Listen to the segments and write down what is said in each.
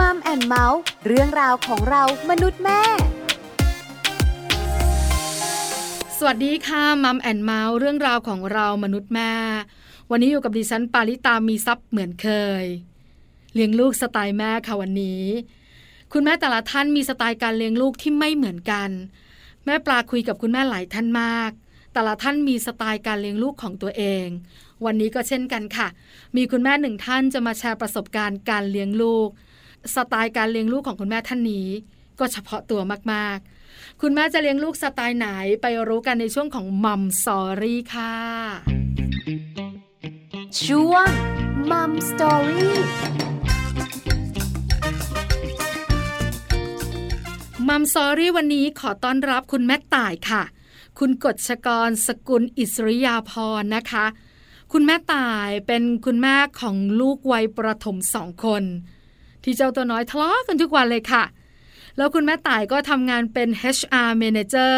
Mom and Mouth เรื่องราวของเรามนุษย์แม่ สวัสดีค่ะ Mom and Mouth เรื่องราวของเรามนุษย์แม่ วันนี้อยู่กับดิฉันปาลิตามีทรัพย์เหมือนเคย เลี้ยงลูกสไตล์แม่ค่ะวันนี้ คุณแม่แต่ละท่านมีสไตล์การเลี้ยงลูกที่ไม่เหมือนกัน แม่ปลาคุยกับคุณแม่หลายท่านมาก แต่ละท่านมีสไตล์การเลี้ยงลูกของตัวเองวันนี้ก็เช่นกันค่ะ มีคุณแม่หนึ่งท่านจะมาแชร์ประสบการณ์การเลี้ยงลูก สไตล์การเลี้ยงลูกของคุณแม่ท่านนี้ก็เฉพาะตัวมากๆ คุณแม่จะเลี้ยงลูกสไตล์ไหนไปรู้กันในช่วงของ Mom Story ค่ะ ช่วง Mom Story Mom Story วันนี้ขอต้อนรับคุณแม่ต่ายค่ะ คุณกฎชกรสกุลอิสริยาพรนะคะ คุณแม่ต่ายเป็นคุณแม่ของลูกวัยประถมสองคน ที่เจ้าตัวน้อยทะเลาะกันทุกวันเลยค่ะ แล้วคุณแม่ต่ายก็ทำงานเป็น HR Manager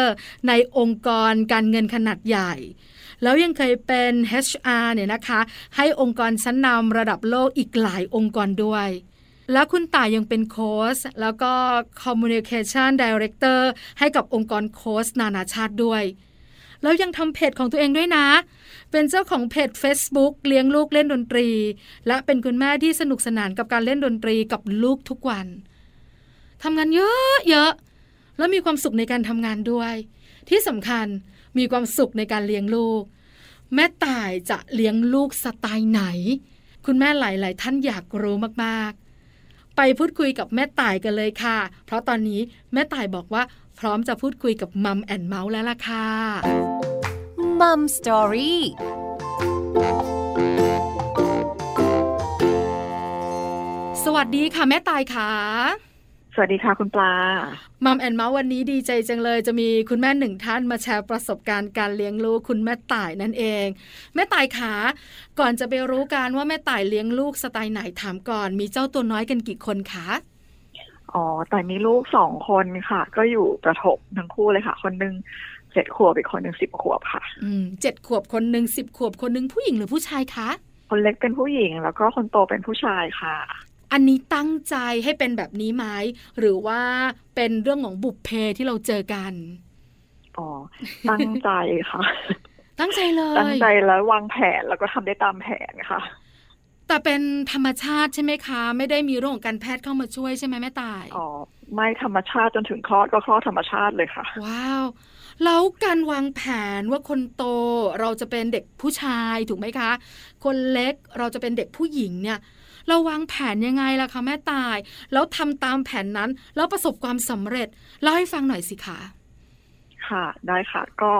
ในองค์กรการเงินขนาดใหญ่ แล้วยังเคยเป็น HR เนี่ยนะคะ ให้องค์กรชั้นนำระดับโลกอีกหลายองค์กรด้วยแล้วคุณต่ายยังเป็นโค้ชแล้วก็ Communication Director ให้กับองค์กรโค้ชนานาชาติด้วย แล้วยังทำเพจของตัวเองด้วยนะ เป็นเจ้าของเพจ Facebook เลี้ยงลูกเล่นดนตรี และเป็นคุณแม่ที่สนุกสนานกับการเล่นดนตรีกับลูกทุกวันทำงานเยอะเยอะแล้วมีความสุขในการทำงานด้วย ที่สำคัญมีความสุขในการเลี้ยงลูก แม่ต่ายจะเลี้ยงลูกสไตล์ไหน คุณแม่หลาย ๆ ท่านอยากรู้มากๆ ไปพูดคุยกับแม่ต่ายกันเลยค่ะ เพราะตอนนี้แม่ต่ายบอกว่าพร้อมจะพูดคุยกับ Mom and Mouth แล้วล่ะค่ะ Mom Story สวัสดีค่ะ แม่ต่ายค่ะสวัสดีค่ะคุณปลา Mom and Mouth วันนี้ดีใจจังเลยจะมีคุณแม่หนึ่งท่านมาแชร์ประสบการณ์การเลี้ยงลูกคุณแม่ต่ายนั่นเอง แม่ต่ายขาก่อนจะไปรู้กันว่าแม่ต่ายเลี้ยงลูกสไตล์ไหนถามก่อน มีเจ้าตัวน้อยกันกี่คนคะอ๋อแต่มีลูกสองคนค่ะ ก็อยู่ประถมทั้งคู่เลยค่ะ คนหนึ่ง เจ็ดขวบอีกคนหนึ่งสิบขวบค่ะ อืมเจ็ดขวบคนหนึ่งสิบขวบคนหนึ่งผู้หญิงหรือผู้ชายคะ คนเล็กเป็นผู้หญิง แล้วก็คนโตเป็นผู้ชายค่ะ อันนี้ตั้งใจให้เป็นแบบนี้ไหมหรือว่าเป็นเรื่องของบุพเพที่เราเจอกันอ๋อตั้งใจค่ะ ตั้งใจเลยตั้งใจแล้ววางแผนแล้วก็ทำได้ตามแผนค่ะ แต่เป็นธรรมชาติใช่ไหมคะ ไม่ได้มีเรื่องของการแพทย์เข้ามาช่วยใช่ไหมแม่ตายอ๋อไม่ธรรมชาติจนถึงคลอดก็คลอดธรรมชาติเลยค่ะ ว้าว แล้วการวางแผนว่าคนโตเราจะเป็นเด็กผู้ชายถูกไหมคะ คนเล็กเราจะเป็นเด็กผู้หญิงเนี่ยเราวางแผนยังไงล่ะคะแม่ตาย แล้วทำตามแผนนั้น แล้วประสบความสำเร็จเล่าให้ฟังหน่อยสิคะค่ะได้ค่ะ ก็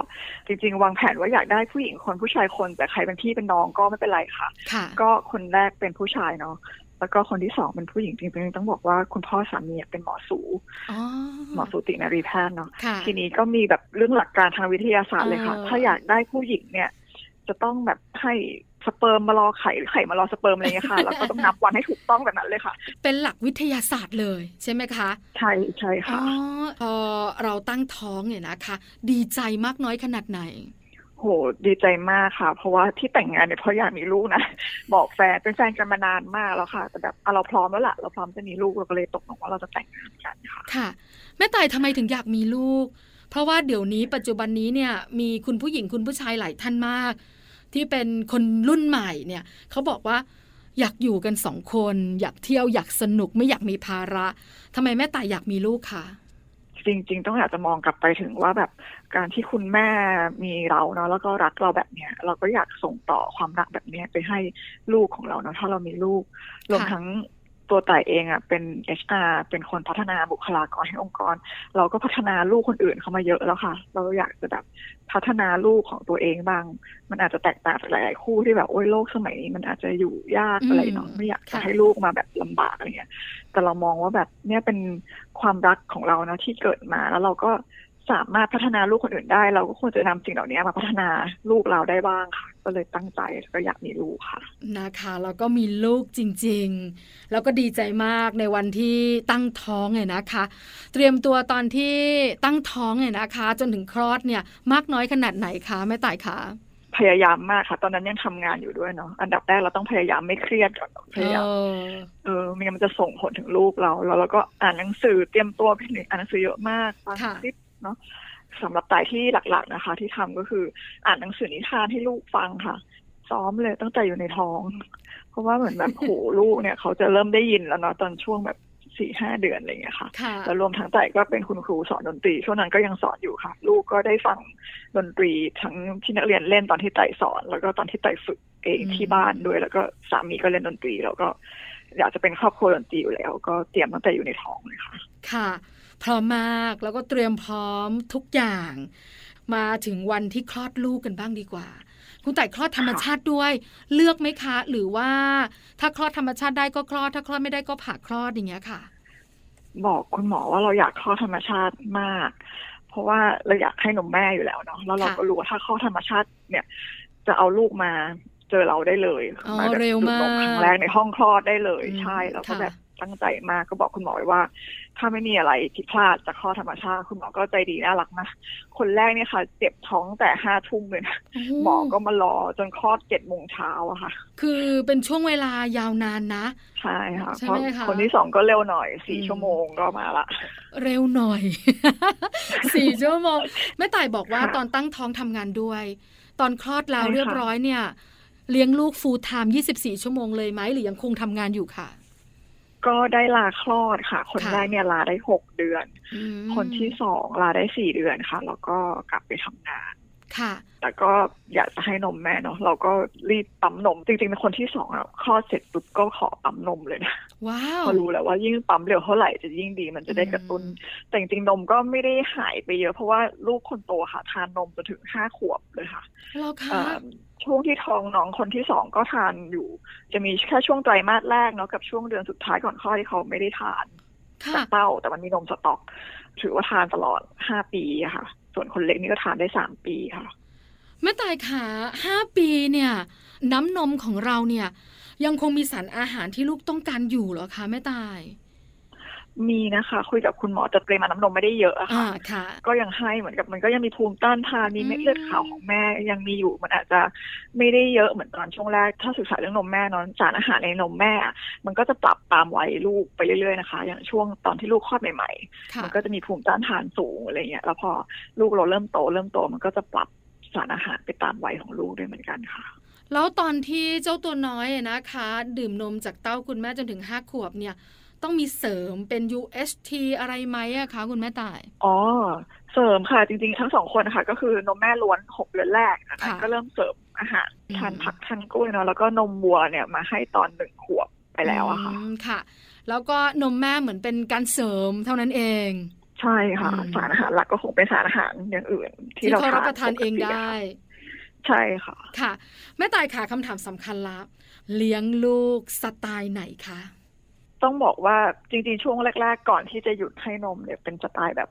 จริง ๆ วางแผนว่าอยากได้ผู้หญิงคนผู้ชายคน แต่ใครเป็นพี่เป็นน้องก็ไม่เป็นไรค่ะค่ะก็คนแรกเป็นผู้ชายเนาะ แล้วก็คนที่สองเป็นผู้หญิงจริงๆต้องบอกว่าคุณพ่อสามีเป็นหมอสูอ๋อหมอสูตินรีแพทย์เนาะค่ะทีนี้ก็มีแบบเรื่องหลักการทางวิทยาศาสตร์เลยค่ะเออถ้าอยากได้ผู้หญิงเนี่ย จะต้องแบบให้สเปิร์มมารอไข่หรือไข่มารอสเปิร์มอะไรเงี้ยค่ะแล้วก็ต้องนับวันให้ถูกต้องแบบนั้นเลยค่ะ่ะ เป็นหลักวิทยาศาสตร์เลยใช่ไหมคะ ใช่ใช่อ๋ค่ะอพอเราตั้งท้องเนี่ยนะคะ ดีใจมากน้อยขนาดไหน โหดีใจมากค่ะ เพราะว่าที่แต่งงานเนี่ยเพราะอยากมีลูกนะ บอกแฟนเป็นแฟนกันมานานมากแล้วค่ะ แต่แบบเราพร้อมแล้วล่ะ เราพร้อมจะมีลูกเราก็เลยตกลงว่าเราจะแต่งงานกันค่ะ ค่ะ แม่ตายทำไมถึงอยากมีลูก เพราะว่าเดี๋ยวนี้ปัจจุบันนี้เนี่ย มีคุณผู้หญิงคุณผู้ชายหลายท่านมาก ที่เป็นคนรุ่นใหม่เนี่ยเขาบอกว่าอยากอยู่กันสองคน อยากเที่ยวอยากสนุกไม่อยากมีภาระทำไมแม่ตายอยากมีลูกคะ จริง ๆ ต้องอยากจะมองกลับไปถึงว่าแบบการที่คุณแม่มีเราเนาะแล้วก็รักเราแบบเนี้ย เราก็อยากส่งต่อความรักแบบเนี้ยไปให้ลูกของเราเนาะถ้าเรามีลูกรวมทั้ง ตัวต่ายเองอะเป็น HR เป็นคนพัฒนาบุคลากรให้องค์กร เราก็พัฒนาลูกคนอื่นเข้ามาเยอะแล้วค่ะ เราอยากจะแบบพัฒนาลูกของตัวเองบ้าง มันอาจจะแตกต่างจากหลาย ๆ คู่ที่แบบโอ้ยโลกสมัยนี้มันอาจจะอยู่ยากอะไรเนาะไม่อยากจะให้ลูกมาแบบลำบากอะไรเงี้ย แต่เรามองว่าแบบเนี่ยเป็นความรักของเรานะที่เกิดมาแล้วเราก็สามารถพัฒนาลูกคนอื่นได้ เราก็ควรจะนำสิ่งเหล่านี้มาพัฒนาลูกเราได้บ้างค่ะ ก็เลยตั้งใจแล้วก็อยากมีลูกค่ะ นะคะแล้วก็มีลูกจริง ๆ แล้วก็ดีใจมากในวันที่ตั้งท้องเนี่ยนะคะ เตรียมตัวตอนที่ตั้งท้องเนี่ยนะคะ จนถึงคลอดเนี่ยมากน้อยขนาดไหนคะแม่ต่ายคะผพยายามมากค่ะ ตอนนั้นยังทำงานอยู่ด้วยเนาะอันดับแรกเราต้องพยายามไม่เครียดก่อนพยายามเออเออไม่งั้นมันจะส่งผลถึงลูกเรา แล้วเราก็อ่านหนังสือเตรียมตัวไปหนึ่งอ่านหนังสือเยอะมากฟังค่ะคลิปเนาะ สำหรับต่ายที่หลักๆนะคะ ที่ทำก็คืออ่านหนังสือนิทานให้ลูกฟังค่ะ ซ้อมเลยตั้งแต่อยู่ในท้อง เพราะว่าเหมือนแบบโหลูกเนี่ย เขาจะเริ่มได้ยินแล้วเนาะตอนช่วงแบบสี่ห้าเดือนอะไรอย่างเงี้ยค่ะค่ะ แล้วรวมทั้งแต่ก็เป็นคุณครูสอนดนตรี ช่วงนั้นก็ยังสอนอยู่ค่ะ ลูกก็ได้ฟังดนตรีทั้งที่นักเรียนเล่นตอนที่ไต่สอน แล้วก็ตอนที่ไต่ฝึกเองอืมที่บ้านด้วย แล้วก็สามีก็เล่นดนตรี แล้วก็อยากจะเป็นครอบครัวดนตรีอยู่แล้ว ก็เตรียมตั้งแต่อยู่ในท้องเลยค่ะ ค่ะ พร้อมมากแล้วก็เตรียมพร้อมทุกอย่าง มาถึงวันที่คลอดลูกกันบ้างดีกว่า คุณแต่ายคลอดธรรมชาติด้วย เลือกไหมคะ หรือว่าถ้าคลอดธรรมชาติได้ก็คลอดถ้าคลอดไม่ได้ก็ผ่าคลอดอย่างเงี้ยค่ะ บอกคุณหมอว่าเราอยากคลอดธรรมชาติมาก เพราะว่าเราอยากให้นมแม่อยู่แล้วเนาะแล้วเราค่ะก็รู้ว่าถ้าคลอดธรรมชาติเนี่ย จะเอาลูกมาเจอเราได้เลยอ๋อแบบเร็วมากดูดนครั้งแรกในห้องคลอดได้เลยอืมใช่แล้วก็ค่ะแบบ ตั้งใจมากก็บอกคุณหมอไว้ว่า ถ้าไม่มีอะไรผิดพลาดจากคลอดธรรมชาติ คุณหมอก็ใจดีน่ารักนะคนแรกเนี่ยค่ะ เจ็บท้องแต่ห้าทุ่มเลยนะหมอก็มารอจนคลอดเจ็ดโมงเช้าอะค่ะ คือเป็นช่วงเวลายาวนานนะ ใช่ค่ะใช่เพราะไหมคะคนที่สองก็เร็วหน่อยสี่อืมชั่วโมงก็มาละ เร็วหน่อยสี่ชั่วโมงแม่ต่ายบอกว่าค่ะตอนตั้งท้องทำงานด้วย ตอนคลอดแล้วใช่ค่ะเรียบร้อยเนี่ยเลี้ยงลูกฟูลไทม์ 24 ชั่วโมงเลยไหมหรือยังคงทำงานอยู่ค่ะ ก็ได้ลาคลอดค่ะ คนค่ะแรกเนี่ยลาได้หกเดือนอืมคนที่สองลาได้สี่เดือนค่ะ แล้วก็กลับไปทำงานค่ะ แต่ก็อยากจะให้นมแม่เนาะเราก็รีบปั๊มนม จริงๆเป็นคนที่สองอะคลอดเสร็จปุ๊บก็ขอปั๊มนมเลยนะว้าวเพราะรู้แล้วว่ายิ่งปั๊มเร็วเท่าไหร่จะยิ่งดีมันจะได้กระตุ้นอืมแต่จริงๆนมก็ไม่ได้หายไปเยอะ เพราะว่าลูกคนโตค่ะทานนมจนถึงห้าขวบเลยค่ะแล้วเอ่ค่ะอ ช่วงที่ท้องน้องคนที่สองก็ทานอยู่ จะมีแค่ช่วงไตรมาสแรกเนาะกับช่วงเดือนสุดท้ายก่อนคลอดที่เขาไม่ได้ทานค่ะจากเต้า แต่มันมีนมสต็อก ถือว่าทานตลอดห้าปีอะค่ะ ส่วนคนเล็กนี่ก็ทานได้สามปีค่ะแม่ตายขาห้าปีเนี่ย น้ำนมของเราเนี่ย ยังคงมีสารอาหารที่ลูกต้องการอยู่เหรอคะแม่ตาย มีนะคะ คุยกับคุณหมอแต่ปริมาณน้ำนมไม่ได้เยอะอะอ่าค่ะค่ะ ก็ยังให้เหมือนกับมันก็ยังมีภูมิต้านทานมีเม็ดอืมเลือดขาวของแม่ยังมีอยู่มันอาจจะไม่ได้เยอะเหมือนตอนช่วงแรก ถ้าศึกษาเรื่องนมแม่เนอะสารอาหารในนมแม่อะมันก็จะปรับตามวัยลูกไปเรื่อยๆนะคะ อย่างช่วงตอนที่ลูกคลอดใหม่ๆ ค่ะ มันก็จะมีภูมิต้านทานสูงอะไรเงี้ยแล้วพอลูกเราเริ่มโตเริ่มโตมันก็จะปรับสารอาหารไปตามวัยของลูกด้วยเหมือนกันค่ะ แล้วตอนที่เจ้าตัวน้อยอะนะคะ ดื่มนมจากเต้าคุณแม่จนถึงห้าขวบเนี่ย ต้องมีเสริมเป็น UHT อะไรไหมอะคะคุณแม่ตาย อ๋อ เสริมค่ะ จริงๆ ทั้งสองคนนะคะก็คือนมแม่ล้วนหกเดือนแรกนะคะค่ะก็เริ่มเสริมอาหารอืมทานผักทานกล้วยเนาะแล้วก็นมวัวเนี่ยมาให้ตอนหนึ่งขวบไปแล้วอะค่ะอืมค่ะ แล้วก็นมแม่เหมือนเป็นการเสริมเท่านั้นเองใช่ค่ะอืมสารอาหารหลักก็คงเป็นสารอาหารอย่างอื่น ที่ที่เราเขารับทานประทานเองปกติได้อะค่ะใช่ค่ะ ค่ะ แม่ตายค่ะคำถามสำคัญละเลี้ยงลูกสไตล์ไหนคะ ต้องบอกว่าจริงๆ ช่วงแรก ๆ ก่อนที่จะหยุดให้นมเนี่ยเป็นสไตล์แบบ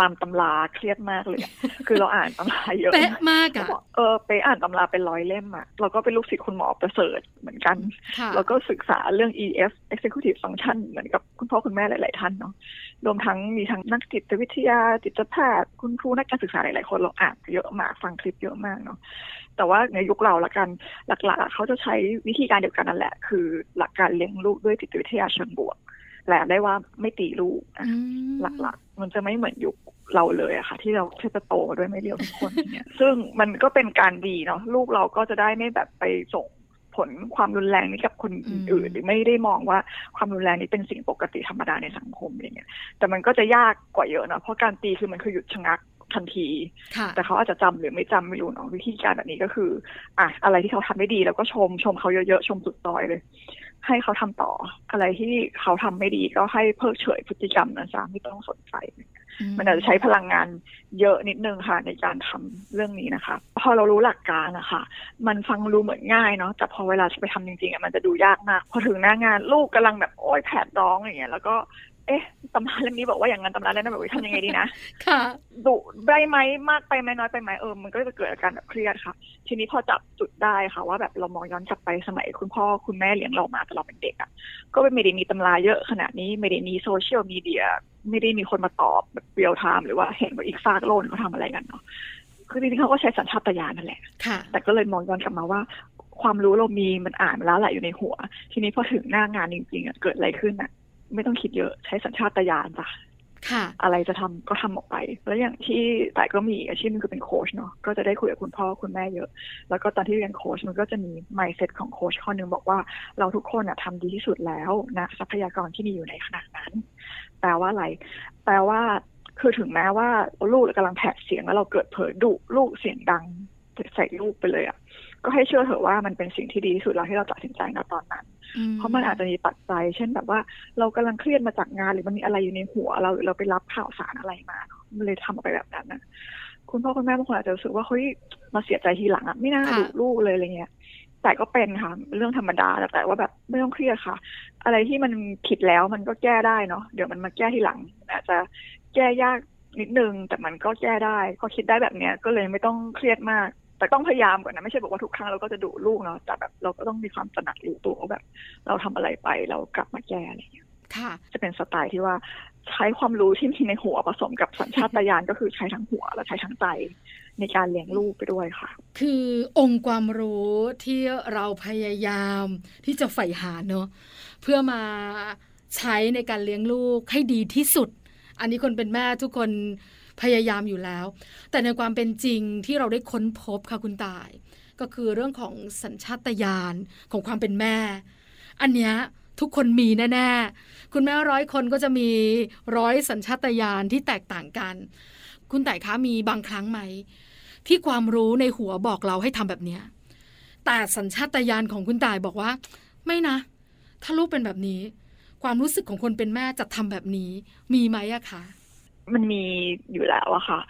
ตามตำราเครียดมากเลยอะคือเราอ่านตำราเยอะเป๊ะมากมากก็อะบอกเออไปอ่านตำราเป็นร้อยเล่มอะเราก็เป็นลูกศิษย์คุณหมอประเสริฐเหมือนกันค่ะแล้วก็ศึกษาเรื่อง EF Executive Function เหมือนกับคุณพ่อคุณแม่หลาย ๆ ท่านเนาะรวมทั้งมีทั้งนักจิตวิทยาจิตแพทย์คุณครูนักการศึกษาหลาย ๆ คนเราอ่านเยอะมากฟังคลิปเยอะมากเนาะแต่ว่าในยุคเราละกันหลัก ๆ เขาจะใช้วิธีการเดียวกันนั่นแหละ คือหลักการเลี้ยงลูกด้วยจิตวิทยาเชิงบวก และได้ว่าไม่ตีลูกอะอืมหลักๆ มันจะไม่เหมือนยุคเราเลยอะค่ะ ที่เราแค่จะโตมาด้วยไม่เลี้ยวทุกคนอย่างเนี่ยซึ่งมันก็เป็นการดีเนาะลูกเราก็จะได้ไม่แบบไปส่งผลความรุนแรงนี้กับคนอื่นๆหรือไม่ได้มองว่าความรุนแรงนี้เป็นสิ่งปกติธรรมดาในสังคมอะไรเงี้ยแต่มันก็จะยากกว่าเยอะเนาะเพราะการตีคือมันคือหยุดชะงักทันทีค่ะแต่เขาอาจจะจำหรือไม่จำไม่รู้เนาะวิธีการแบบนี้ก็คือ อะอะไรที่เขาทำไม่ดี แล้วก็ชมชมเขาเยอะๆชมสุดซอยเลย ให้เขาทำต่อ อะไรที่เขาทำไม่ดีก็ให้เพิกเฉยพฤติกรรมนั้นซะไม่ต้องสนใจ มันอาจจะใช้พลังงานเยอะนิดนึงค่ะ ในการทำเรื่องนี้นะคะ พอเรารู้หลักการนะคะมันฟังรู้เหมือนง่ายเนาะแต่พอเวลาจะไปทำจริงๆอะมันจะดูยากมาก พอถึงหน้างานลูกกำลังแบบโอ้ยแผดร้องอย่างเงี้ยแล้วก็ เอ๊ะตำราเล่มนี้บอกว่าอย่างนั้นตำราเล่มนั้นบอกว่าทำยังไงดีนะค่ะดุได้ไหมมากไปไหมน้อยไปไหมเออมันก็จะเกิดอาการแบบเครียดค่ะ ทีนี้พอจับจุดได้ค่ะ ว่าแบบเรามองย้อนกลับไปสมัยคุณพ่อคุณแม่เลี้ยงเรามาแต่เราเป็นเด็กอะ่ะก็ไม่ได้มีตำราเยอะขนาดนี้ไม่ได้มีโซเชียลมีเดียไม่ได้มีคนมาตอบแบบเรียลไทม์หรือว่าเห็นว่าอีกฝากโลกเขาทำอะไรกันเนาะคือจริงๆเขาก็ใช้สัญชาตญาณนั่นแหละค่ะแต่ก็เลยมองย้อนกลับมาว่า ความรู้เรามีมันอ่านมาแล้วแหละอยู่ในหัว ทีนี้พอถึงหน้างานจริงๆอะเกิดอะไรขึ้นอะ ไม่ต้องคิดเยอะใช้สัญชาตญาณจ้ะค่ะ อะไรจะทำก็ทำออกไป แล้วอย่างที่แต่ก็มีอาชีพหนึงคือเป็นโค้ชเนาะก็จะได้คุยกับคุณพ่อคุณแม่เยอะ แล้วก็ตอนที่เรียนโค้ชมันก็จะมี mindset ของโค้ชข้อหนึ่งบอกว่าเราทุกคนอะทำดีที่สุดแล้วนะทรัพยากรที่มีอยู่ในขณะนั้น แปลว่าอะไร แปลว่าคือถึงแม้ว่าลูกกำลังแผดเสียงแล้วเราเกิดเผยดุลูกเสียงดังใส่ลูกไปเลยอะก็ให้เชื่อเถอะว่ามันเป็นสิ่งที่ดีที่สุดแล้วที่เราตัดสินใจณตอนนั้น เพราะมันอาจจะมีปัจจัย เช่นแบบว่า เรากำลังเครียดมาจากงานหรือมันมีอะไรอยู่ในหัว เราหรือเราไปรับข่าวสารอะไรมามันเลยทำออกไปแบบนั้นนะคุณพ่อคุณแม่บางคนอาจจะรู้สึกว่าเฮ้ยมาเสียใจทีหลังอะไม่น่าดุลูกเลยอะไรเงี้ยแต่ก็เป็นค่ะ เรื่องธรรมดาแต่แต่ว่าแบบไม่ต้องเครียดค่ะ อะไรที่มันผิดแล้วมันก็แก้ได้เนาะเดี๋ยวมันมาแก้ทีหลัง อาจจะแก้ยากนิดนึงแต่มันก็แก้ได้ ก็คิดได้แบบเนี้ยก็เลยไม่ต้องเครียดมาก แต่ต้องพยายามก่อนนะไม่ใช่บอกว่าทุกครั้งเราก็จะดุลูกเนาะแต่แบบเราก็ต้องมีความตระหนักรู้ตัวว่าแบบ เราทำอะไรไปเรากลับมาแก้อะไรอย่างเงี้ยค่ะ จะเป็นสไตล์ที่ว่าใช้ความรู้ที่มีในหัวผสมกับสัญชาตญาณก็คือใช้ทั้งหัวและใช้ทั้งใจในการเลี้ยงลูกไปด้วยค่ะ คือองค์ความรู้ที่เราพยายามที่จะใฝ่หาเนอะเพื่อมาใช้ในการเลี้ยงลูกให้ดีที่สุด อันนี้คนเป็นแม่ทุกคน พยายามอยู่แล้ว แต่ในความเป็นจริงที่เราได้ค้นพบค่ะคุณตาย ก็คือเรื่องของสัญชาตญาณของความเป็นแม่ อันเนี้ยทุกคนมีแน่ๆ คุณแม่ร้อยคนก็จะมีร้อยสัญชาตญาณที่แตกต่างกัน คุณต่ายคะมีบางครั้งไหม ที่ความรู้ในหัวบอกเราให้ทำแบบเนี้ยแต่สัญชาตญาณของคุณตายบอกว่า ไม่นะ ถ้าลูกเป็นแบบนี้ ความรู้สึกของคนเป็นแม่จะทำแบบนี้มีไหมอะคะ มันมีอยู่แล้วอะค่ะ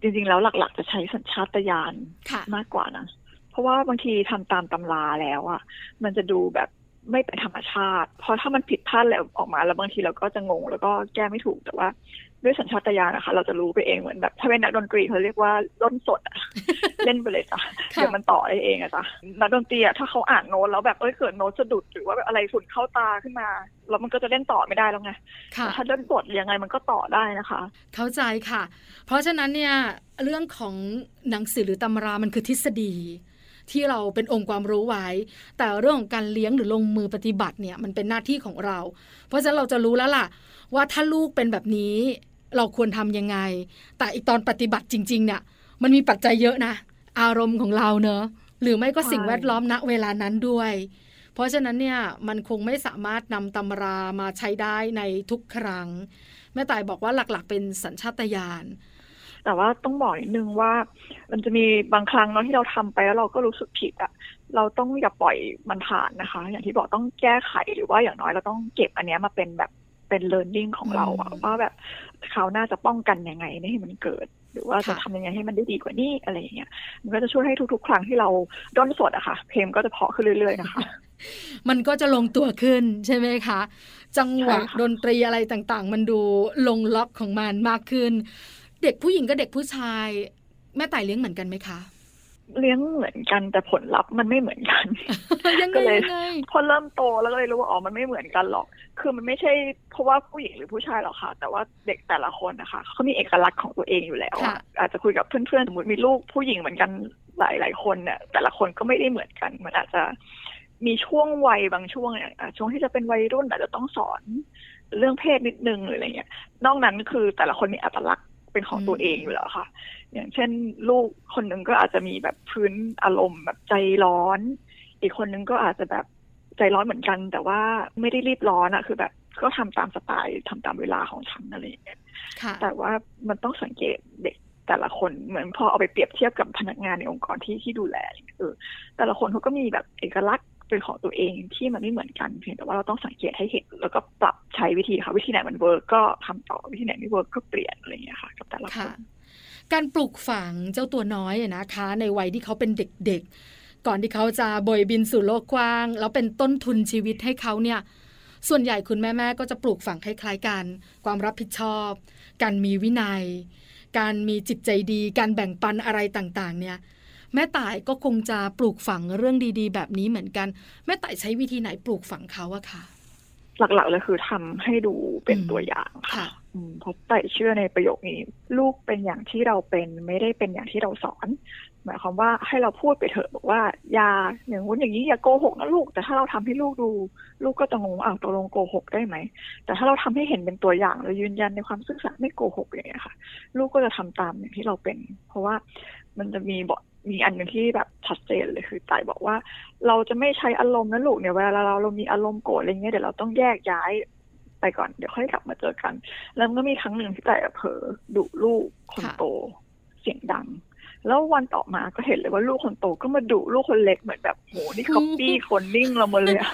จริงๆแล้วหลักๆ จะใช้สัญชาตญาณค่ะมากกว่านะ เพราะว่าบางทีทำตามตำราแล้วอะมันจะดูแบบไม่เป็นธรรมชาติ เพราะถ้ามันผิดพลาดแล้วออกมา แล้วบางทีเราก็จะงง แล้วก็แก้ไม่ถูกแต่ว่า ด้วยสัญชาตญาณนะคะ เราจะรู้ไปเองเหมือนแบบ ถ้าเป็นนักดนตรีเขาเรียกว่าล้นสดอะเล่นไปเลยจ้ะค่ะเดี๋ยวมันต่อได้เองอะจ้ะนักดนตรีอะถ้าเขาอ่านโน้ตแล้วแบบเอ้ยเกิดโน้ตสะดุดหรือว่าแบบอะไรฝุ่นเข้าตาขึ้นมาแล้วมันก็จะเล่นต่อไม่ได้แล้วไงค่ะแต่ถ้าเล่นบทยังไงมันก็ต่อได้นะคะ เข้าใจค่ะ เพราะฉะนั้นเนี่ยเรื่องของหนังสือหรือตำรามันคือทฤษฎีที่เราเป็นองค์ความรู้ไว้ แต่เรื่องของการเลี้ยงหรือลงมือปฏิบัติเนี่ยมันเป็นหน้าที่ของเรา เพราะฉะนั้นเราจะรู้แล้วล่ะ ว่าถ้าลูกเป็นแบบนี้ เราควรทำยังไง แต่อีกตอนปฏิบัติจริง ๆ เนี่ย มันมีปัจจัยเยอะนะ อารมณ์ของเราเนอะหรือไม่ก็สิ่งใช่แวดล้อมณเวลานั้นด้วย เพราะฉะนั้นเนี่ยมันคงไม่สามารถนำตำรามาใช้ได้ในทุกครั้ง แม่ต่ายบอกว่าหลักๆ เป็นสัญชาตญาณแต่ว่าต้องบอกนิดนึงว่า มันจะมีบางครั้งเนาะที่เราทำไปแล้วเราก็รู้สึกผิดอะเราต้องอย่าปล่อยมันผ่านนะคะ อย่างที่บอกต้องแก้ไขหรือว่าอย่างน้อยเราต้องเก็บอันเนี้ยมาเป็นแบบเป็น learning ของเราอะอืมว่าแบบ เขาวหน่าจะป้องกันยังไงไม่ให้มันเกิด หรือว่าจะค่ะทำยังไงให้มันได้ดีกว่านี้อะไรอย่างเงี้ยมันก็จะช่วยให้ทุก ๆ ครั้งที่เราด้นสดอะค่ะ เพลงก็จะเพาะขึ้นเรื่อยๆนะคะ มันก็จะลงตัวขึ้นใช่ไหมคะ จังหวะใช่ค่ะดนตรีอะไรต่างๆ มันดูลงล็อกของมันมากขึ้น เด็กผู้หญิงกับเด็กผู้ชาย แม่ต่ายเลี้ยงเหมือนกันไหมคะ เลี้ยงเหมือนกันแต่ผลลัพธ์มันไม่เหมือนกันยังไงก็เลยยังไงพอเริ่มโตแล้วก็เลยรู้ว่าอ๋อมันไม่เหมือนกันหรอก คือมันไม่ใช่เพราะว่าผู้หญิงหรือผู้ชายหรอกค่ะ แต่ว่าเด็กแต่ละคนนะคะเขามีเอกลักษณ์ของตัวเองอยู่แล้วค่ะอะอาจจะคุยกับเพื่อนๆสมมติมีลูกผู้หญิงเหมือนกันหลายหลายๆคนเนี่ยแต่ละคนก็ไม่ได้เหมือนกันมันอาจจะมีช่วงวัยบางช่วงเนี่ยอะช่วงที่จะเป็นวัยรุ่นอาจจะต้องสอนเรื่องเพศนิดนึงหรืออะไรเงี้ย นอกนั้นคือแต่ละคนมีอัตลักษณ์ เป็นของตัวเองอยู่แล้วค่ะ อย่างเช่น ลูกคนหนึ่งก็อาจจะมีแบบพื้นอารมณ์แบบใจร้อน อีกคนนึงก็อาจจะแบบใจร้อนเหมือนกัน แต่ว่าไม่ได้รีบร้อนอะคือแบบก็ทำตามสไตล์ทำตามเวลาของฉันอะไรอย่างเงี้ยค่ะแต่ว่ามันต้องสังเกตเด็กแต่ละคนเหมือนพอเอาไปเปรียบเทียบกับพนักงานในองค์กรที่ที่ดูแลอะไรเงี้ยเออแต่ละคนเขาก็มีแบบเอกลักษณ์ เป็นของตัวเองที่มันไม่เหมือนกันเพียงแต่ว่าเราต้องสังเกตให้เห็น แล้วก็ปรับใช้วิธีค่ะ วิธีไหนมัน work ก็ทำต่อวิธีไหนไม่ work ก็เปลี่ยนอะไรอย่างเงี้ยค่ะ กับแต่ละคนการปลูกฝังเจ้าตัวน้อยนะคะ ในวัยที่เขาเป็นเด็กๆ ก่อนที่เขาจะโบยบินสู่โลกกว้าง แล้วเป็นต้นทุนชีวิตให้เขาเนี่ย ส่วนใหญ่คุณแม่ๆก็จะปลูกฝังคล้ายๆกัน ความรับผิดชอบ การมีวินัย การมีจิตใจดี การแบ่งปันอะไรต่างๆ เนี่ย แม่ต่ายก็คงจะปลูกฝังเรื่องดีๆ แบบนี้เหมือนกัน แม่ต่ายใช้วิธีไหนปลูกฝังเขาอะค่ะ หลักๆเลยคือทำให้ดูเป็นอืมตัวอย่างค่ะค่ะอืมเพราะไต่เชื่อในประโยคนี้ ลูกเป็นอย่างที่เราเป็นไม่ได้เป็นอย่างที่เราสอน หมายความว่าให้เราพูดไปเถอะบอกว่า อย่าอย่างงู้นอย่างนี้อย่าโกหกนะลูก แต่ถ้าเราทำให้ลูกดู ลูกก็จะงงว่าอ้าวตกลงโกหกได้ไหม แต่ถ้าเราทำให้เห็นเป็นตัวอย่างเรายืนยันในความซื่อสัตย์ไม่โกหกอย่างเงี้ยค่ะ ลูกก็จะทำตามอย่างที่เราเป็น เพราะว่ามันจะมีบท มีอันหนึ่งที่แบบชัดเจนเลยคือไต่บอกว่า เราจะไม่ใช้อารมณ์นะลูกเนี่ยเวลาเราเรามีอารมณ์โกรธอะไรเงี้ยเดี๋ยวเราต้องแยกย้ายไปก่อนเดี๋ยวค่อยกลับมาเจอกัน แล้วมันก็มีครั้งหนึ่งที่ไต่เผลอดุลูกคนโตเสียงดัง แล้ววันต่อมาก็เห็นเลยว่าลูกคนโตก็มาดุลูกคนเล็กเหมือนแบบโหนี่คัปปี้คนนิ่งเราหมาเลยอะ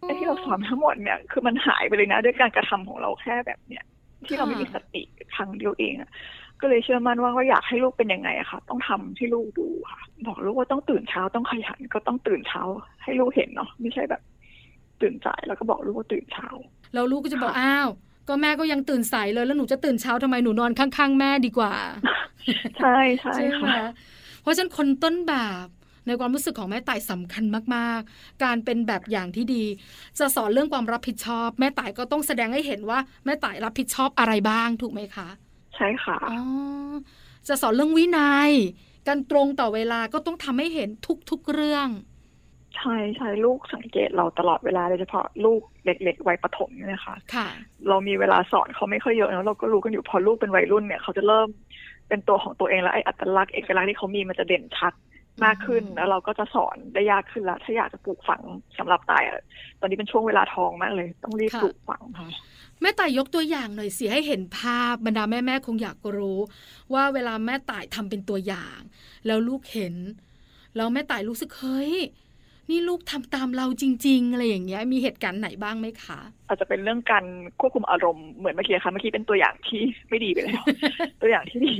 ไอ้ที่เราสอนทั้งหมดเนี่ยคือมันหายไปเลยนะ ด้วยการกระทำของเราแค่แบบเนี้ยที่เราไม่มีสติครั้งเดียวเองอะ ก็เลยเชื่อมั่นว่าก็อยากให้ลูกเป็นยังไงอะค่ะ ต้องทำให้ลูกดูค่ะ บอกลูกว่าต้องตื่นเช้าต้องขยันก็ต้องตื่นเช้า ให้ลูกเห็นเนาะไม่ใช่แบบ ตื่นสายแล้วก็บอกลูกว่าตื่นเช้าแล้วลูกก็จะบอกอ้าวก็แม่ก็ยังตื่นสายเลยแล้วหนูจะตื่นเช้าทำไมหนูนอนข้าง ๆ แม่ดีกว่า ใช่ใช่ใช่ไหมค่ะเพราะฉะนั้นคนต้นแบบในความรู้สึกของแม่ต่ายสำคัญมากๆ การเป็นแบบอย่างที่ดี จะสอนเรื่องความรับผิดชอบ แม่ต่ายก็ต้องแสดงให้เห็นว่าแม่ต่ายรับผิดชอบอะไรบ้างถูกไหมคะ ใช่ค่ะอ๋อจะสอนเรื่องวินัย การตรงต่อเวลาก็ต้องทำให้เห็นทุกๆเรื่อง ใช่ใช่ลูกสังเกตเราตลอดเวลาโดยเฉพาะลูกเด็กๆวัยประถมเนี่ยนะคะค่ะ เรามีเวลาสอนเขาไม่ค่อยเยอะแล้วเราก็รู้กันอยู่พอลูกเป็นวัยรุ่นเนี่ยเขาจะเริ่มเป็นตัวของตัวเองแล้วไอ้อัตลักษณ์เอกลักษณ์ที่เขามีมันจะเด่นชัดมากขึ้นอืมแล้วเราก็จะสอนได้ยากขึ้นแล้วถ้าอยากจะปลูกฝังสำหรับตายอะตอนนี้เป็นช่วงเวลาทองมากเลย ต้องรีบปลูกฝังค่ะ แม่ต่ายยกตัวอย่างหน่อยสิให้เห็นภาพบรรดาแม่ๆคงอยากรู้ ว่าเวลาแม่ต่ายทำเป็นตัวอย่าง แล้วลูกเห็นแล้วแม่ต่ายรู้สึกเฮ้ยนี่ลูกทำตามเราจริง ๆ อะไรอย่างเงี้ย มีเหตุการณ์ไหนบ้างไหมคะ อาจจะเป็นเรื่องการควบคุมอารมณ์เหมือนเมื่อกี้ค่ะเมื่อกี้เป็นตัวอย่างที่ไม่ดีไปแล้ว ตัวอย่างที่ดี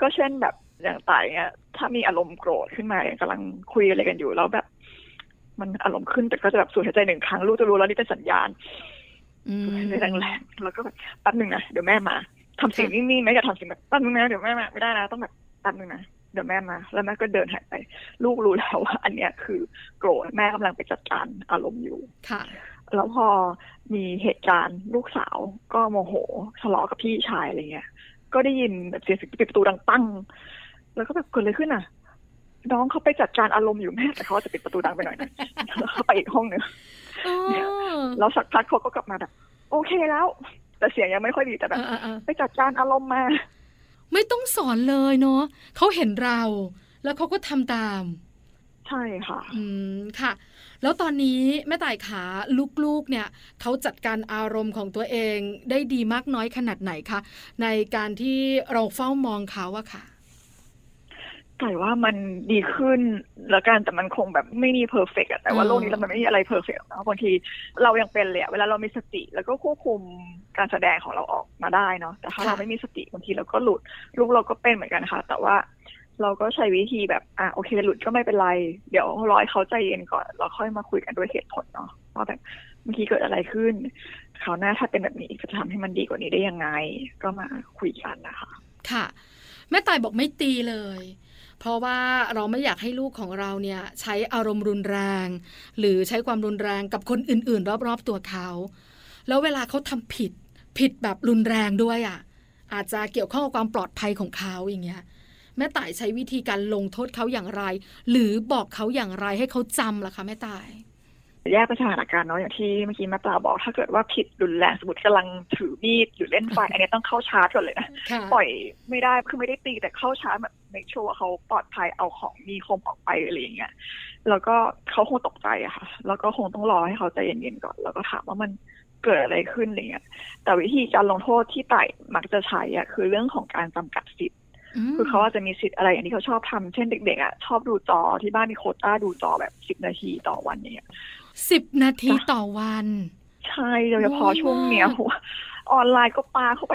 ก็เช่นแบบอย่างต่ายเนี่ยถ้ามีอารมณ์โกรธขึ้นมาเนี่ยกำลังคุยอะไรกันอยู่แล้วแบบ มันอารมณ์ขึ้นแต่ก็จะแบบสูดหายใจหนึ่งครั้งลูกจะรู้แล้วนี่เป็นสัญญาณ อืมสูดหายใจแรงๆแล้วก็แบบแป๊บหนึ่งนะเดี๋ยวแม่มาทำเสิ่งนิ่งๆนะอย่าทำเสิ่งแบบแป๊บหนึงนะเดี๋ยวแม่มาไม่ได้นะต้องแบบแป๊บหนึงนะเดี๋ยวแม่มา แล้วแม่ก็เดินหายไป ลูกรู้แล้วว่าอันเนี้ยคือโกรธแม่กำลังไปจัดการอารมณ์อยู่ค่ะแล้วพอมีเหตุการณ์ลูกสาวก็โมโหทะเลาะกับพี่ชายอะไรเงี้ย ก็ได้ยินแบบเสียงปิดประตูดังปั้ง แล้วก็แบบเกิดอะไรขึ้นอะ น้องเขาไปจัดการอารมณ์อยู่แม่แต่เขาอาจจะปิดประตูดังไปหน่อยนะแล้วเขาไปอีกห้องหนึ่งอ๋อแล้วสักพักเขาก็กลับมาแบบ โอเคแล้ว แต่เสียงยังไม่ค่อยดีแต่แบบเออเออไปจัดการอารมณ์มา ไม่ต้องสอนเลยเนาะเขาเห็นเรา แล้วเขาก็ทำตาม ใช่ค่ะ อืมค่ะ แล้วตอนนี้แม่ต่ายขาลูกๆเนี่ยเขาจัดการอารมณ์ของตัวเองได้ดีมากน้อยขนาดไหนคะในการที่เราเฝ้ามองเขาอะค่ะ ไก่ว่ามันดีขึ้นแล้วกันแต่มันคงแบบไม่มี perfect อะแต่ว่าอืมโลกนี้เรามันไม่มีอะไร perfect นะบางทีเรายังเป็นเลยอะเวลาเรามีสติ แล้วก็ควบคุมการแสดงของเราออกมาได้เนาะแต่ถ้าเราไม่มีสติบางทีเราก็หลุดลูกเราก็เป็นเหมือนกันค่ะ แต่ว่าเราก็ใช้วิธีแบบ อะโอเคหลุดก็ไม่เป็นไร เดี๋ยวรอให้เขาใจเย็นก่อนเราค่อยมาคุยกันด้วยเหตุผลเนาะว่าแบบเมื่อกี้เกิดอะไรขึ้นคราวหน้าถ้าเป็นแบบนี้จะทำให้มันดีกว่านี้ได้ยังไง ก็มาคุยกันนะคะ ค่ะ แม่ต่ายบอกไม่ตีเลย เพราะว่าเราไม่อยากให้ลูกของเราเนี่ยใช้อารมณ์รุนแรง หรือใช้ความรุนแรงกับคนอื่น ๆ รอบๆตัวเขา แล้วเวลาเขาทำผิดผิดแบบรุนแรงด้วยอะอาจจะเกี่ยวข้องกับความปลอดภัยของเขาอย่างเงี้ยแม่ต่ายใช้วิธีการลงโทษเขาอย่างไร หรือบอกเขาอย่างไรให้เขาจำล่ะคะแม่ต่าย แยกเป็นสถานการณ์เนาะอย่างที่เมื่อกี้แมาปลาบอก ถ้าเกิดว่าผิดรุนแรงสมมติกำลังถือมีดหรือเล่นไฟอันนี้ต้องเข้าชาร์จก่อนเลยนะค่ะปล่อยไม่ได้คือไม่ได้ตีแต่เข้าชาร์จแบบในชัวร์เขาปลอดภัยเอาของมีคมออกไปอะไรอย่างเงี้ยแล้วก็เขาคงตกใจอะค่ะ แล้วก็คงต้องรอให้เขาใจเย็นๆก่อน แล้วก็ถามว่ามันเกิดอะไรขึ้นอะไรเงี้ยแต่วิธีการลงโทษที่ไต่มักจะใช้อะคือเรื่องของการจำกัดสิทธิ์มคือเขาอาจจะมีสิทธิ์อะไรอย่างที่เขาชอบทำเช่นเด็กๆอะชอบดูจอที่บ้านมีโควต้าดูจอแบบสิบนาทีต่อวันอย่างเงี้ย สิบนาทีต่อวัน ใช่โดยเฉพาะน้อยมากช่วงเนี้ยเพราะว่าออนไลน์ก็ปาเข้าไป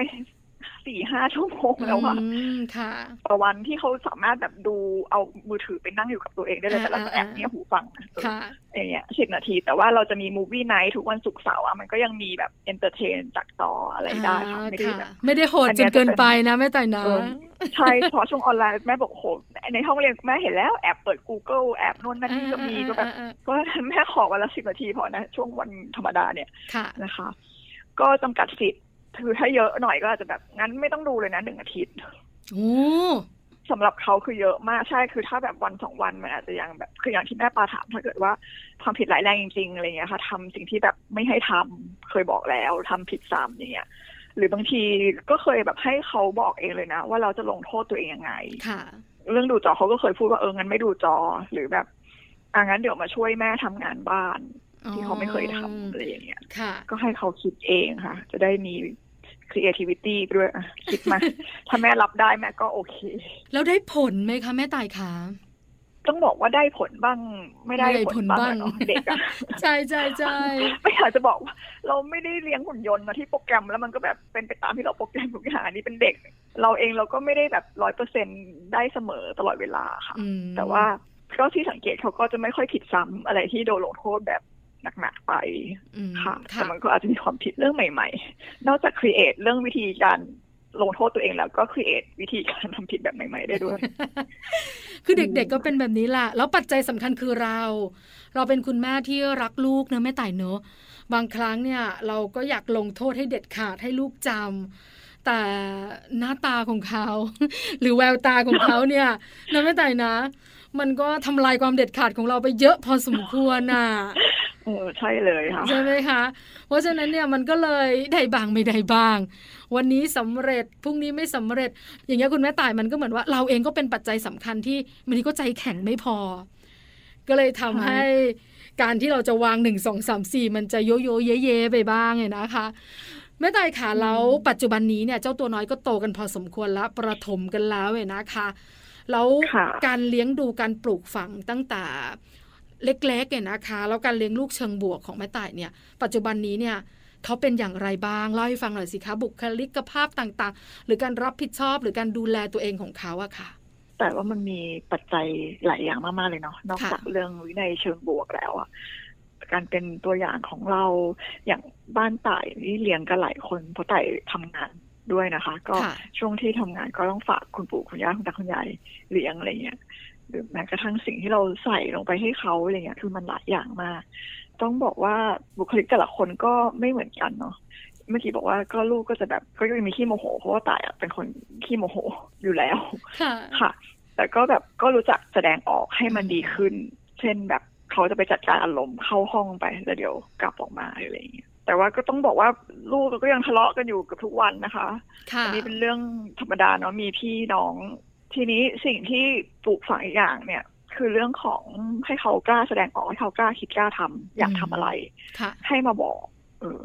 สี่ห้าชั่วโมงแล้วอะอืมค่ะต่อวันที่เขาสามารถแบบดูเอามือถือไปนั่งอยู่กับตัวเองได้เลยแต่ละอ่าแอปเนี้ยหูฟังนะค่ะอย่างเงี้ยสิบนาที แต่ว่าเราจะมีมูฟวี่ไนท์ทุกวันศุกร์เสาร์อะมันก็ยังมีแบบเอนเตอร์เทนจากจออะไรได้ค่ะไม่ได้แบบไม่ได้โหดอันจเนี้นยเกินจะเป็นไปนะแม่ต่ายนะเออใช่เพราะช่วงออนไลน์แม่บอกโหในห้องเรียนแม่เห็นแล้วแอบเปิด Google แอบโน่นนั่นนี่ก็มีก็แบบอ่าก็แม่ขอวันละสิบนาทีพอนะ ช่วงวันธรรมดาเนี่ยค่ะนะคะ ก็จำกัดสิทธิ์ คือถ้าเยอะหน่อยก็อาจจะแบบงั้นไม่ต้องดูเลยนะหนึ่งอาทิตย์โอ้สำหรับเขาคือเยอะมากใช่คือถ้าแบบวันสองวันมันอาจจะยังแบบคืออย่างที่แม่ปาถามถ้าเกิดว่าความผิดหลายแรงจริงๆอะไรเงี้ยค่ะทำสิ่งที่แบบไม่ให้ทำเคยบอกแล้วทำผิดซ้ำอย่างเงี้ยหรือบางทีก็เคยแบบให้เขาบอกเองเลยนะ ว่าเราจะลงโทษตัวเองยังไงค่ะ เรื่องดูจอเขาก็เคยพูดว่าเอองั้นไม่ดูจอหรือแบบอ่างั้นเดี๋ยวมาช่วยแม่ทำงานบ้านที่เขาไม่เคยทำอะไรอย่างเงี้ยค่ะก็ให้เขาคิดเองค่ะ จะได้มี creativity ไปด้วยอะคิดมา ถ้าแม่รับได้แม่ก็โอเค แล้วได้ผลไหมคะแม่ต่ายคะต้องบอกว่าได้ผลบ้าง ไม่ได้ไม่ได้ผผลลบ้างบ้างอะเนาะเด็กอะใช่ใช่ใช่ไม่อยากจะบอกว่า เราไม่ได้เลี้ยงหุ่นยนต์มาที่โปรแกรมแล้วมันก็แบบเป็นไปตามที่เราโปรแกรมทุกอย่างอันนี้เป็นเด็ก เราเองเราก็ไม่ได้แบบร้อยเปอร์เซ็นได้เสมอตลอดเวลาค่ะอืมแต่ว่าก็ที่สังเกตเขาก็จะไม่ค่อยผิดซ้ำอะไรที่โดนลงโทษแบบ หนักๆไปอืมค่ะค่ะแต่มันก็อาจจะมีความผิดเรื่องใหม่ ๆ นอกจากครีเอทเรื่องวิธีการลงโทษตัวเองแล้วก็ครีเอทวิธีการทำผิดแบบใหม่ ๆ ได้ด้วย คือเด็กๆก็เป็นแบบนี้แหละ แล้วปัจจัยสำคัญคือเรา เราเป็นคุณแม่ที่รักลูกนะแม่ต่ายเนอะบางครั้งเนี่ย เราก็อยากลงโทษให้เด็ดขาดให้ลูกจำแต่หน้าตาของเขา หรือแววตาของเขาเนี่ยนะแม่ต่ายนะ มันก็ทำลายความเด็ดขาดของเราไปเยอะพอสมควรน่ะเออใช่เลยค่ะใช่ไหมคะ เพราะฉะนั้นเนี่ยมันก็เลยได้บางไม่ได้บาง วันนี้สำเร็จพรุ่งนี้ไม่สำเร็จ อย่างเงี้ยคุณแม่ต่ายมันก็เหมือนว่า เราเองก็เป็นปัจจัยสำคัญที่บางทีก็ใจแข็งไม่พอ ก็เลยทำใช่ให้การที่เราจะวางหนึ่งสองสามสี่มันจะโยโย่เยเยๆไปบ้างเนี่ยนะคะแม่ต่ายค่ะแล้วปัจจุบันนี้เนี่ยเจ้าตัวน้อยก็โตกันพอสมควรแล้วประถมกันแล้วเนี่ยนะคะ แล้วค่ะการเลี้ยงดูการปลูกฝังตั้งแต่เล็กๆเนี่ยนะคะ แล้วการเลี้ยงลูกเชิงบวกของแม่ต่ายเนี่ย ปัจจุบันนี้เนี่ยเขาเป็นอย่างไรบ้างเล่าให้ฟังหน่อยสิคะบุคลิกภาพต่างๆ หรือการรับผิดชอบหรือการดูแลตัวเองของเขาอะค่ะแต่ว่ามันมีปัจจัยหลายอย่างมาก ๆ เลยเนาะนอกค่ะจากเรื่องวินัยเชิงบวกแล้วอะการเป็นตัวอย่างของเราอย่างบ้านต่ายนี่เลี้ยงกันหลายคนเพราะต่ายทำงาน ด้วยนะคะ ก็ค่ะช่วงที่ทำงานก็ต้องฝากคุณปู่คุณย่าคุณตาคุณยายเลี้ยงอะไรเงี้ยหรือแม้กระทั่งสิ่งที่เราใส่ลงไปให้เขาอะไรเงี้ยคือมันหลายอย่างมาก ต้องบอกว่าบุคลิกแต่ละคนก็ไม่เหมือนกันเนาะเมื่อกี้บอกว่าก็ลูกก็จะแบบก็ยังมีขี้โมโห เพราะว่าต่ายอะเป็นคนขี้โมโหอยู่แล้วค่ะค่ะ แต่ก็แบบก็รู้จักแสดงออกให้มันดีขึ้น เช่นแบบเขาจะไปจัดการอารมณ์เข้าห้องไปแล้วเดี๋ยวกลับออกมาอะไรอย่างเงี้ย แต่ว่าก็ต้องบอกว่าลูกก็ยังทะเลาะกันอยู่กับทุกวันนะคะค่ะอันนี้เป็นเรื่องธรรมดาเนาะมีพี่น้อง ทีนี้สิ่งที่ปลูกฝังอีกอย่างเนี่ย คือเรื่องของให้เขากล้าแสดงออกให้เขากล้าคิดกล้าทำอยากทำอะไรค่ะให้มาบอก เออ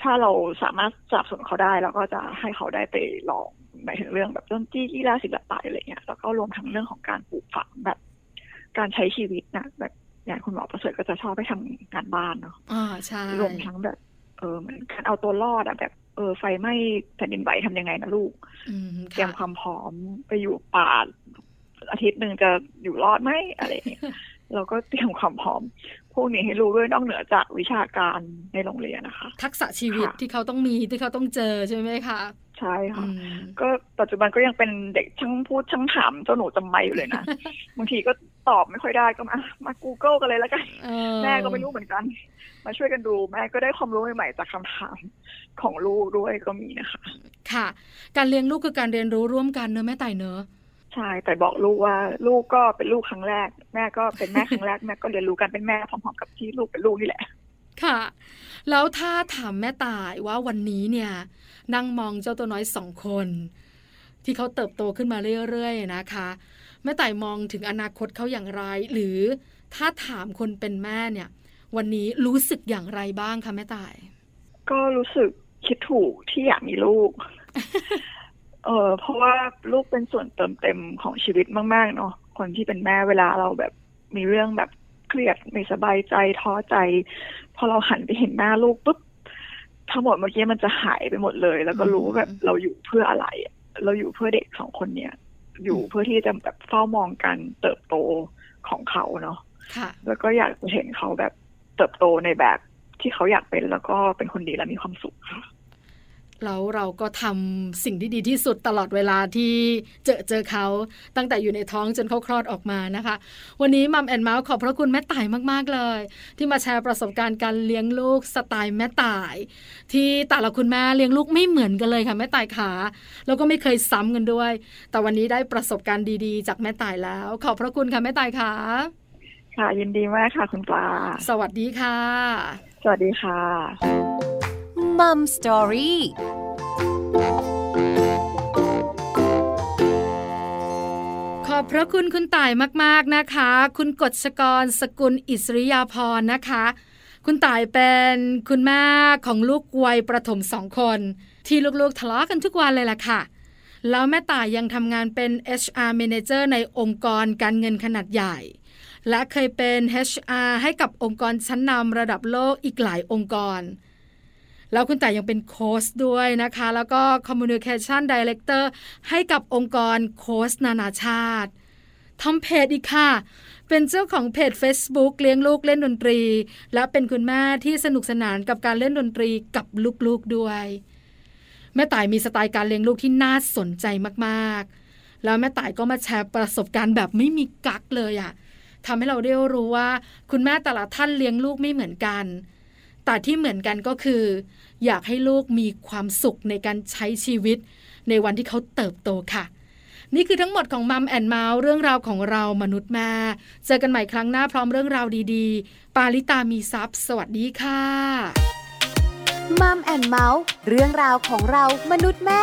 ถ้าเราสามารถสนับสนุนเขาได้เราก็จะให้เขาได้ไปลองหมายถึงเรื่องแบบดนตรีกีฬาศิลปะอะไรเงี้ยแล้วก็รวมทั้งเรื่องของการปลูกฝังแบบ การใช้ชีวิตนะแบบอย่างคุณหมอประเสริฐก็จะชอบไปทำงานบ้านเนาะอ่าใช่รวมทั้งแบบ เออเหมันการเอาตัวรอดอะแบบเออไฟไหม้แผ่นดินไหวทำยังไงนะลูกอืมเตรียมค่ะความพร้อมไปอยู่ป่าอาทิตย์หนึ่งจะอยู่รอดไหมอะไรอย่างเงี้ยเราก็เตรียมความพร้อม พวกนี้ให้รู้ด้วยนอกเหนือจากวิชาการในโรงเรียนนะคะ ทักษะชีวิตค่ะที่เขาต้องมีที่เขาต้องเจอใช่ไหมคะ ใช่ค่ะอืมก็ปัจจุบันก็ยังเป็นเด็กช่างพูดช่างถามเจ้าหนูจำไม่อยู่เลยนะ บางทีก็ตอบไม่ค่อยได้ก็มามา Google กันเลยแล้วกันเออแม่ก็ไม่รู้เหมือนกัน มาช่วยกันดูแม่ก็ได้ความรู้ใหม่ๆจากคำถามของลูกด้วยก็มีนะคะ ค่ะ การเลี้ยงลูกคือการเรียนรู้ร่วมกันเนอะแม่ไต่เนอะใช่แต่บอกลูกว่าลูกก็เป็นลูกครั้งแรก แม่ก็เป็นแม่ครั้งแรกแม่ก็เรียนรู้กันเป็นแม่พร้อมๆกับที่ลูกเป็นลูกนี่แหละ ค่ะ แล้วถ้าถามแม่ตายว่าวันนี้เนี่ย นั่งมองเจ้าตัวน้อยสองคน ที่เขาเติบโตขึ้นมาเรื่อยๆนะคะแม่ต่ายมองถึงอนาคตเขาอย่างไร หรือถ้าถามคนเป็นแม่เนี่ย วันนี้รู้สึกอย่างไรบ้างคะแม่ต่าย ก็รู้สึกคิดถูกที่อยากมีลูก เออเพราะว่าลูกเป็นส่วนเติมเต็มของชีวิตมาก ๆ เนาะคนที่เป็นแม่เวลาเราแบบมีเรื่องแบบเครียดไม่สบายใจท้อใจ พอเราหันไปเห็นหน้าลูกปุ๊บ ทั้งหมดเมื่อกี้มันจะหายไปหมดเลย แล้วก็รู้ว่าแบบเราอยู่เพื่ออะไรอะเราอยู่เพื่อเด็กสองคนเนี้ยอยู่เพื่อที่จะแบบเฝ้ามองการเติบโตของเขาเนาะค่ะแล้วก็อยากจะเห็นเขาแบบเติบโตในแบบที่เขาอยากเป็นแล้วก็เป็นคนดีและมีความสุขค่ะ แล้วเราก็ทำสิ่งที่ดีที่สุดตลอดเวลาที่เจอเจอเขาตั้งแต่อยู่ในท้องจนเขาคลอดออกมานะคะ วันนี้ Mom and Mouth ขอบพระคุณแม่ต่ายมาก ๆ เลย ที่มาแชร์ประสบการณ์การเลี้ยงลูกสไตล์แม่ต่าย ที่แต่ละคุณแม่เลี้ยงลูกไม่เหมือนกันเลยค่ะแม่ต่ายขาแล้วก็ไม่เคยซ้ำกันด้วย แต่วันนี้ได้ประสบการณ์ดีๆ จากแม่ต่ายแล้ว ขอบพระคุณค่ะแม่ต่ายขาค่ะยินดีมากค่ะคุณปลา สวัสดีค่ะ สวัสดีค่ะ Mom Storyขอบพระคุณคุณต่ายมากๆนะคะ คุณกฎชกรสกุลอิสริยาพรนะคะ คุณต่ายเป็นคุณแม่ของลูกวัยประถมสองคน ที่ลูกๆทะเลาะกันทุกวันเลยล่ะค่ะ แล้วแม่ต่ายยังทำงานเป็น HR Manager ในองค์กรการเงินขนาดใหญ่ และเคยเป็น HR ให้กับองค์กรชั้นนำระดับโลกอีกหลายองค์กร แล้วคุณต่ายยังเป็นโค้ชด้วยนะคะ แล้วก็ Communication Director ให้กับองค์กรโค้ชนานาชาติทำเพจอีกค่ะ เป็นเจ้าของเพจ Facebook เลี้ยงลูกเล่นดนตรี และเป็นคุณแม่ที่สนุกสนานกับการเล่นดนตรีกับลูกๆด้วย แม่ต่ายมีสไตล์การเลี้ยงลูกที่น่าสนใจมากๆ แล้วแม่ต่ายก็มาแชร์ประสบการณ์แบบไม่มีกักเลยอะทำให้เราได้รู้ว่า คุณแม่แต่ละท่านเลี้ยงลูกไม่เหมือนกัน แต่ที่เหมือนกันก็คือ อยากให้ลูกมีความสุขในการใช้ชีวิต ในวันที่เขาเติบโตค่ะ นี่คือทั้งหมดของ Mom and Mouth เรื่องราวของเรามนุษย์แม่ เจอกันใหม่ครั้งหน้าพร้อมเรื่องราวดีๆ ปาลิตามีทรัพย์สวัสดีค่ะ Mom and Mouth เรื่องราวของเรามนุษย์แม่